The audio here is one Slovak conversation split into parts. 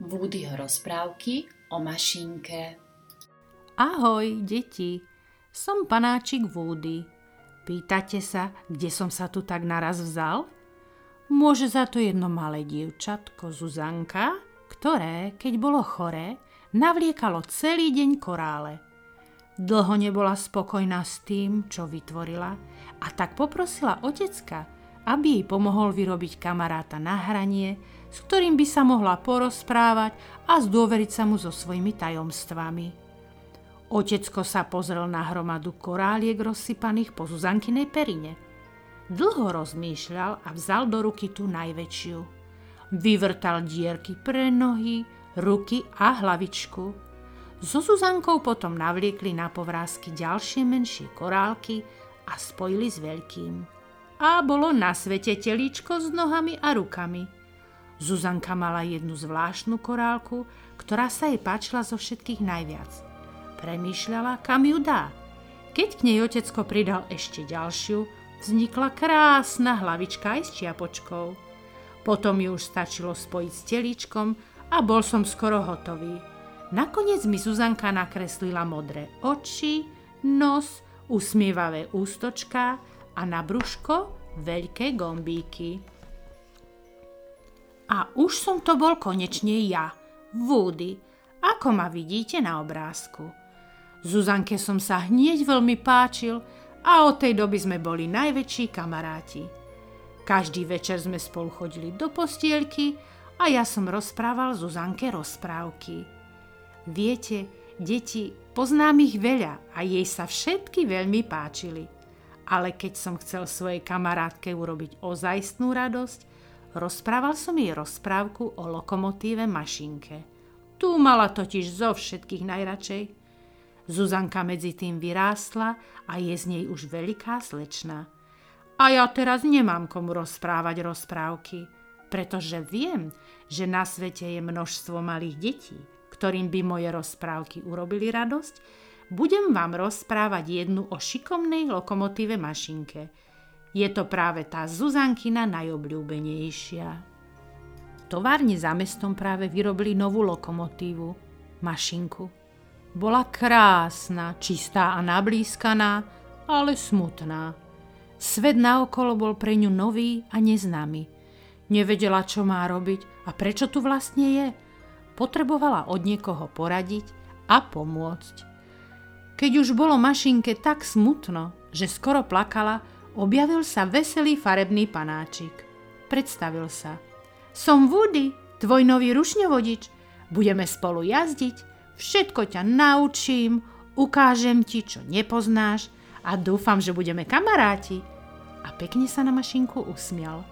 Woodyho rozprávky o mašinke. Ahoj, deti, som panáčik Woody. Pýtate sa, kde som sa tu tak naraz vzal? Môže za to jedno malé dievčatko Zuzanka, ktoré, keď bolo choré, navliekalo celý deň korále. Dlho nebola spokojná s tým, čo vytvorila a tak poprosila otecka, aby jej pomohol vyrobiť kamaráta na hranie, s ktorým by sa mohla porozprávať a zdôveriť sa mu so svojimi tajomstvami. Otecko sa pozrel na hromadu koráliek rozsypaných po Zuzankinej perine. Dlho rozmýšľal a vzal do ruky tú najväčšiu. Vyvrtal dierky pre nohy, ruky a hlavičku. So Zuzankou potom navliekli na povrázky ďalšie menšie korálky a spojili s veľkým. A bolo na svete telíčko s nohami a rukami – Zuzanka mala jednu zvláštnu korálku, ktorá sa jej páčila zo všetkých najviac. Premýšľala, kam ju dá. Keď k nej otecko pridal ešte ďalšiu, vznikla krásna hlavička aj s čiapočkou. Potom ju už stačilo spojiť s telíčkom a bol som skoro hotový. Nakoniec mi Zuzanka nakreslila modré oči, nos, usmievavé ústočka a na brúško veľké gombíky. A už som to bol konečne ja, Woody, ako ma vidíte na obrázku. Zuzanke som sa hneď veľmi páčil a od tej doby sme boli najväčší kamaráti. Každý večer sme spolu chodili do postielky a ja som rozprával Zuzanke rozprávky. Viete, deti, poznám ich veľa a jej sa všetky veľmi páčili. Ale keď som chcel svojej kamarátke urobiť ozajstnú radosť, Rozprával som jej rozprávku o lokomotíve mašinke. Tu mala totiž zo všetkých najradšej. Zuzanka medzi tým vyrástla a je z nej už veľká slečna. A ja teraz nemám komu rozprávať rozprávky, pretože viem, že na svete je množstvo malých detí, ktorým by moje rozprávky urobili radosť, budem vám rozprávať jednu o šikovnej lokomotíve mašinke – je to práve tá Zuzankina najobľúbenejšia. V továrni za mestom práve vyrobili novú lokomotívu, mašinku. Bola krásna, čistá a nablískaná, ale smutná. Svet naokolo bol pre ňu nový a neznámy. Nevedela, čo má robiť a prečo tu vlastne je. Potrebovala od niekoho poradiť a pomôcť. Keď už bolo mašinke tak smutno, že skoro plakala, objavil sa veselý farebný panáčik. Predstavil sa. Som Woody, tvoj nový rušňovodič. Budeme spolu jazdiť, všetko ťa naučím, ukážem ti, čo nepoznáš a dúfam, že budeme kamaráti. A pekne sa na mašinku usmial.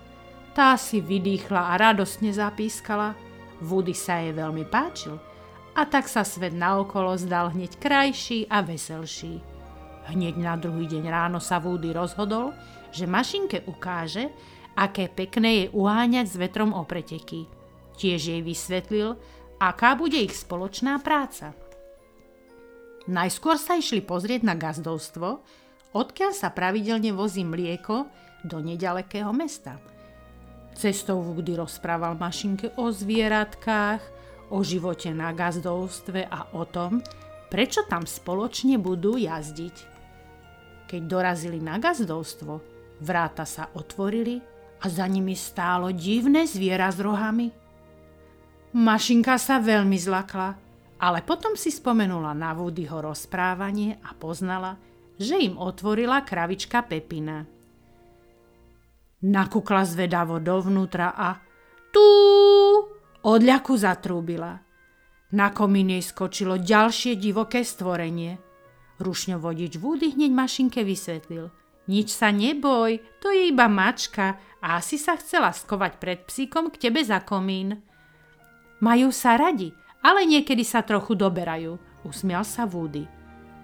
Tá si vydýchla a radostne zapískala. Woody sa jej veľmi páčil a tak sa svet naokolo zdal hneď krajší a veselší. Hneď na druhý deň ráno sa Woody rozhodol, že mašinke ukáže, aké pekné je uháňať s vetrom o preteky. Tiež jej vysvetlil, aká bude ich spoločná práca. Najskôr sa išli pozrieť na gazdovstvo, odkiaľ sa pravidelne vozí mlieko do nedalekého mesta. Cestou Woody rozprával mašinke o zvieratkách, o živote na gazdovstve a o tom, prečo tam spoločne budú jazdiť. Keď dorazili na gazdovstvo, vráta sa otvorili a za nimi stálo divné zviera s rohami. Mašinka sa veľmi zlakla, ale potom si spomenula na Woodyho rozprávanie a poznala, že im otvorila kravička Pepina. Nakukla zvedavo dovnútra a tú odľaku zatrúbila. Na komín jej skočilo ďalšie divoké stvorenie – Rušňovodič Woody hneď mašinke vysvetlil. Nič sa neboj, to je iba mačka a asi sa chcela skovať pred psíkom k tebe za komín. Majú sa radi, ale niekedy sa trochu doberajú, usmial sa Woody.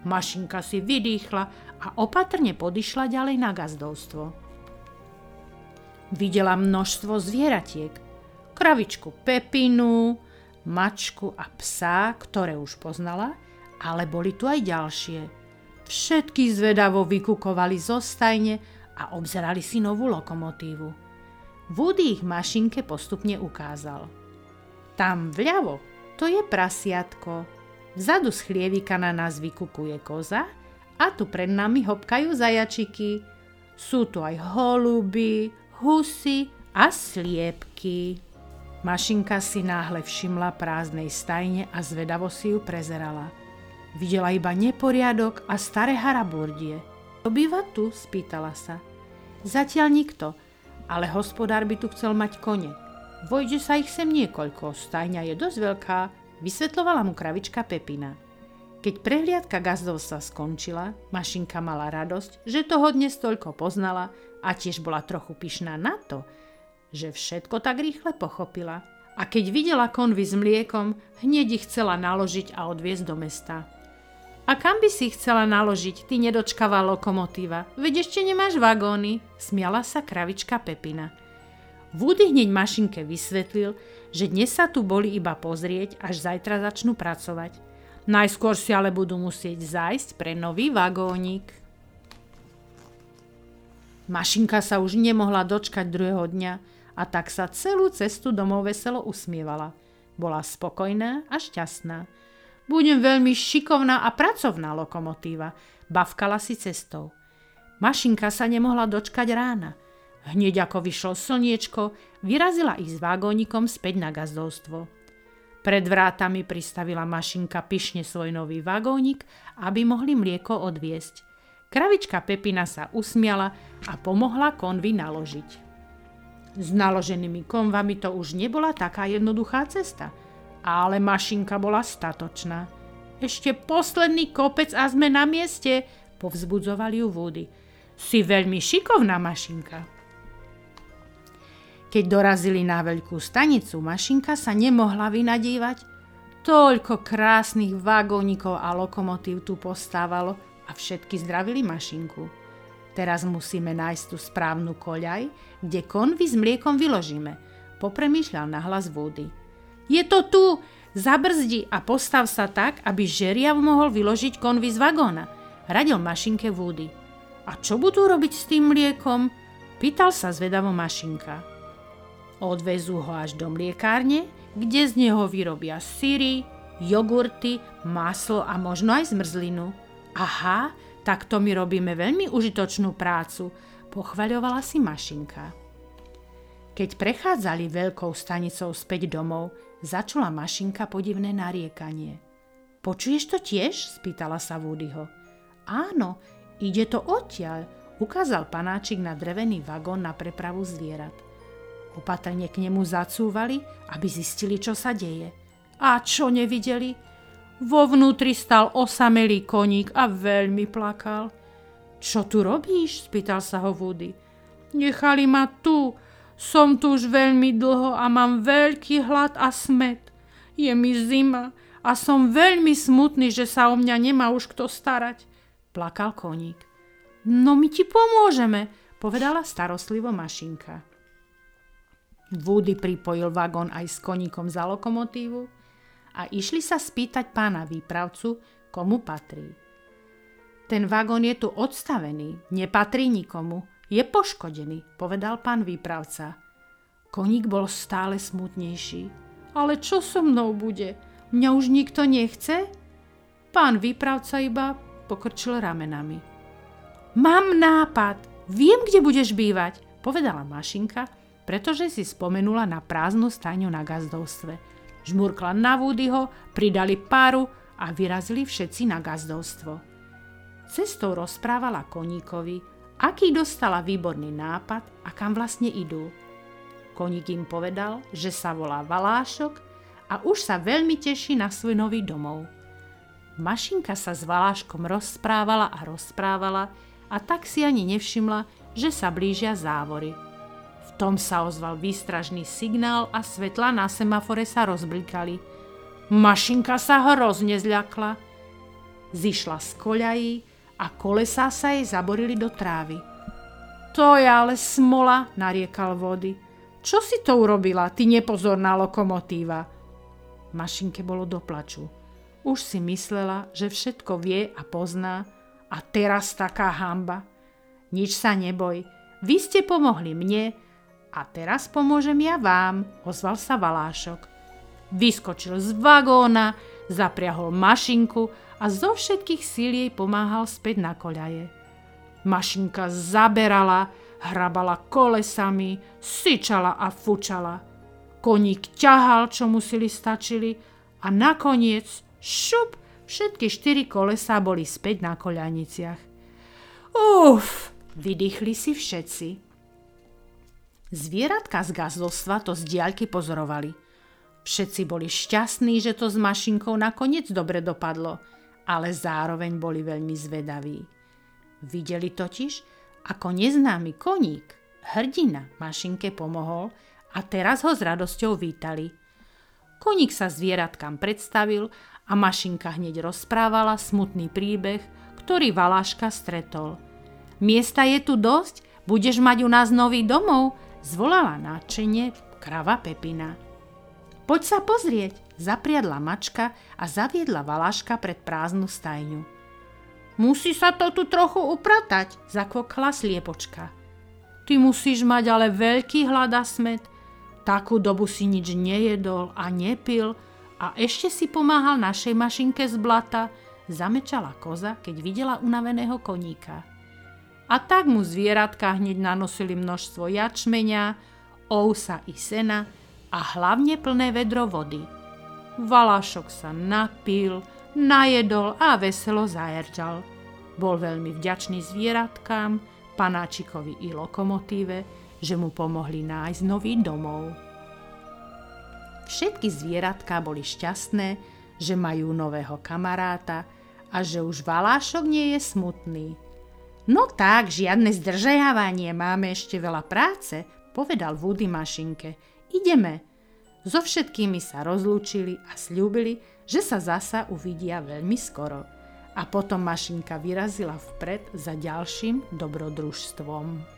Mašinka si vydýchla a opatrne podišla ďalej na gazdovstvo. Videla množstvo zvieratiek. Kravičku Pepinu, mačku a psa, ktoré už poznala, ale boli tu aj ďalšie. Všetky zvedavo vykukovali zo stajne a obzerali si novú lokomotívu. Woody ich mašinke postupne ukázal. Tam vľavo to je prasiatko. Vzadu z chlievika na nás vykukuje koza a tu pred nami hopkajú zajačiky. Sú tu aj holuby, husy a sliepky. Mašinka si náhle všimla prázdnej stajne a zvedavo si ju prezerala. Videla iba neporiadok a staré haraburdie. Býva tu? spýtala sa. Zatiaľ nikto, ale hospodár by tu chcel mať kone. Vojde sa ich sem niekoľko, stajňa je dosť veľká, vysvetlovala mu kravička Pepina. Keď prehliadka gazdovstva skončila, mašinka mala radosť, že toho dnes toľko poznala a tiež bola trochu pyšná na to, že všetko tak rýchle pochopila. A keď videla konvy s mliekom, hneď ich chcela naložiť a odviezť do mesta. A kam by si chcela naložiť, ty nedočkavá lokomotíva? Veď ešte nemáš vagóny, smiala sa kravička Pepina. Woody hneď mašinke vysvetlil, že dnes sa tu boli iba pozrieť, až zajtra začnú pracovať. Najskôr si ale budú musieť zájsť pre nový vagónik. Mašinka sa už nemohla dočkať druhého dňa, a tak sa celú cestu domov veselo usmievala. Bola spokojná a šťastná. Budem veľmi šikovná a pracovná lokomotíva, bavkala si cestou. Mašinka sa nemohla dočkať rána. Hneď ako vyšlo slniečko, vyrazila ich s vagónikom späť na gazdovstvo. Pred vrátami pristavila mašinka pyšne svoj nový vagónik, aby mohli mlieko odviesť. Kravička Pepina sa usmiala a pomohla konvy naložiť. S naloženými konvami to už nebola taká jednoduchá cesta, ale mašinka bola statočná. Ešte posledný kopec a sme na mieste, povzbudzovali ju Woody. Si veľmi šikovná mašinka. Keď dorazili na veľkú stanicu, mašinka sa nemohla vynadívať. Toľko krásnych vagónikov a lokomotív tu postávalo a všetky zdravili mašinku. Teraz musíme nájsť tú správnu koľaj, kde konvy s mliekom vyložíme. Popremýšľal nahlas Woody. Je to tu! Zabrzdi a postav sa tak, aby žeriav mohol vyložiť konvy z vagóna. Radil mašinke Woody. A čo budú robiť s tým mliekom? Pýtal sa zvedavo mašinka. Odvezú ho až do mliekárne, kde z neho vyrobia syry, jogurty, maslo a možno aj zmrzlinu. Aha, Takto my robíme veľmi užitočnú prácu, pochvaľovala si mašinka. Keď prechádzali veľkou stanicou späť domov, začula mašinka podivné nariekanie. Počuješ to tiež? spýtala sa Woodyho. Áno, ide to odtiaľ, ukázal panáčik na drevený vagón na prepravu zvierat. Opatrne k nemu zacúvali, aby zistili, čo sa deje. A čo nevideli? Vo vnútri stal osamelý koník a veľmi plakal. Čo tu robíš? spýtal sa ho Woody. Nechali ma tu. Som tu už veľmi dlho a mám veľký hlad a smet. Je mi zima a som veľmi smutný, že sa o mňa nemá už kto starať. Plakal koník. No my ti pomôžeme, povedala starostlivo mašinka. Woody pripojil vagón aj s koníkom za lokomotívu a išli sa spýtať pána výpravcu, komu patrí. Ten vagón je tu odstavený, nepatrí nikomu, je poškodený, povedal pán výpravca. Koník bol stále smutnejší. Ale čo so mnou bude? Mňa už nikto nechce? Pán výpravca iba pokrčil ramenami. Mám nápad, viem, kde budeš bývať, povedala mašinka, pretože si spomenula na prázdnu stajňu na gazdovstve žmurkla na Woodyho, pridali páru a vyrazili všetci na gazdovstvo. Cestou rozprávala koníkovi, aký dostala výborný nápad a kam vlastne idú. Koník im povedal, že sa volá Valášok a už sa veľmi teší na svoj nový domov. Mašinka sa s Valáškom rozprávala a rozprávala a tak si ani nevšimla, že sa blížia závory tom sa ozval výstražný signál a svetla na semafore sa rozblikali. Mašinka sa hrozne zľakla. Zišla z koľají a kolesá sa jej zaborili do trávy. To je ale smola, nariekal vody. Čo si to urobila, ty nepozorná lokomotíva? Mašinke bolo do plaču. Už si myslela, že všetko vie a pozná a teraz taká hamba. Nič sa neboj, vy ste pomohli mne, a teraz pomôžem ja vám, ozval sa Valášok. vyskočil z vagóna, zapriahol mašinku a zo všetkých síl jej pomáhal späť na koľaje. Mašinka zaberala, hrabala kolesami, syčala a fučala. Koník ťahal, čo musili stačili a nakoniec, šup, všetky štyri kolesá boli späť na koľaniciach. Uf, vydýchli si všetci. Zvieratka z gazdovstva to z diaľky pozorovali. Všetci boli šťastní, že to s mašinkou nakoniec dobre dopadlo, ale zároveň boli veľmi zvedaví. Videli totiž, ako neznámy koník, hrdina, mašinke pomohol a teraz ho s radosťou vítali. Koník sa zvieratkám predstavil a mašinka hneď rozprávala smutný príbeh, ktorý Valáška stretol. Miesta je tu dosť, budeš mať u nás nový domov, zvolala náčenie krava Pepina. Poď sa pozrieť, zapriadla mačka a zaviedla Valáška pred prázdnu stajňu. Musí sa to tu trochu upratať, zakvokla sliepočka. Ty musíš mať ale veľký hlad a smet. Takú dobu si nič nejedol a nepil a ešte si pomáhal našej mašinke z blata, zamečala koza, keď videla unaveného koníka. A tak mu zvieratka hneď nanosili množstvo jačmenia, ousa i sena a hlavne plné vedro vody. Valašok sa napil, najedol a veselo zajerčal. Bol veľmi vďačný zvieratkám, panáčikovi i lokomotíve, že mu pomohli nájsť nový domov. Všetky zvieratka boli šťastné, že majú nového kamaráta a že už Valášok nie je smutný. No tak, žiadne zdržiavanie, máme ešte veľa práce, povedal Woody mašinke. Ideme. So všetkými sa rozlúčili a slúbili, že sa zasa uvidia veľmi skoro. A potom mašinka vyrazila vpred za ďalším dobrodružstvom.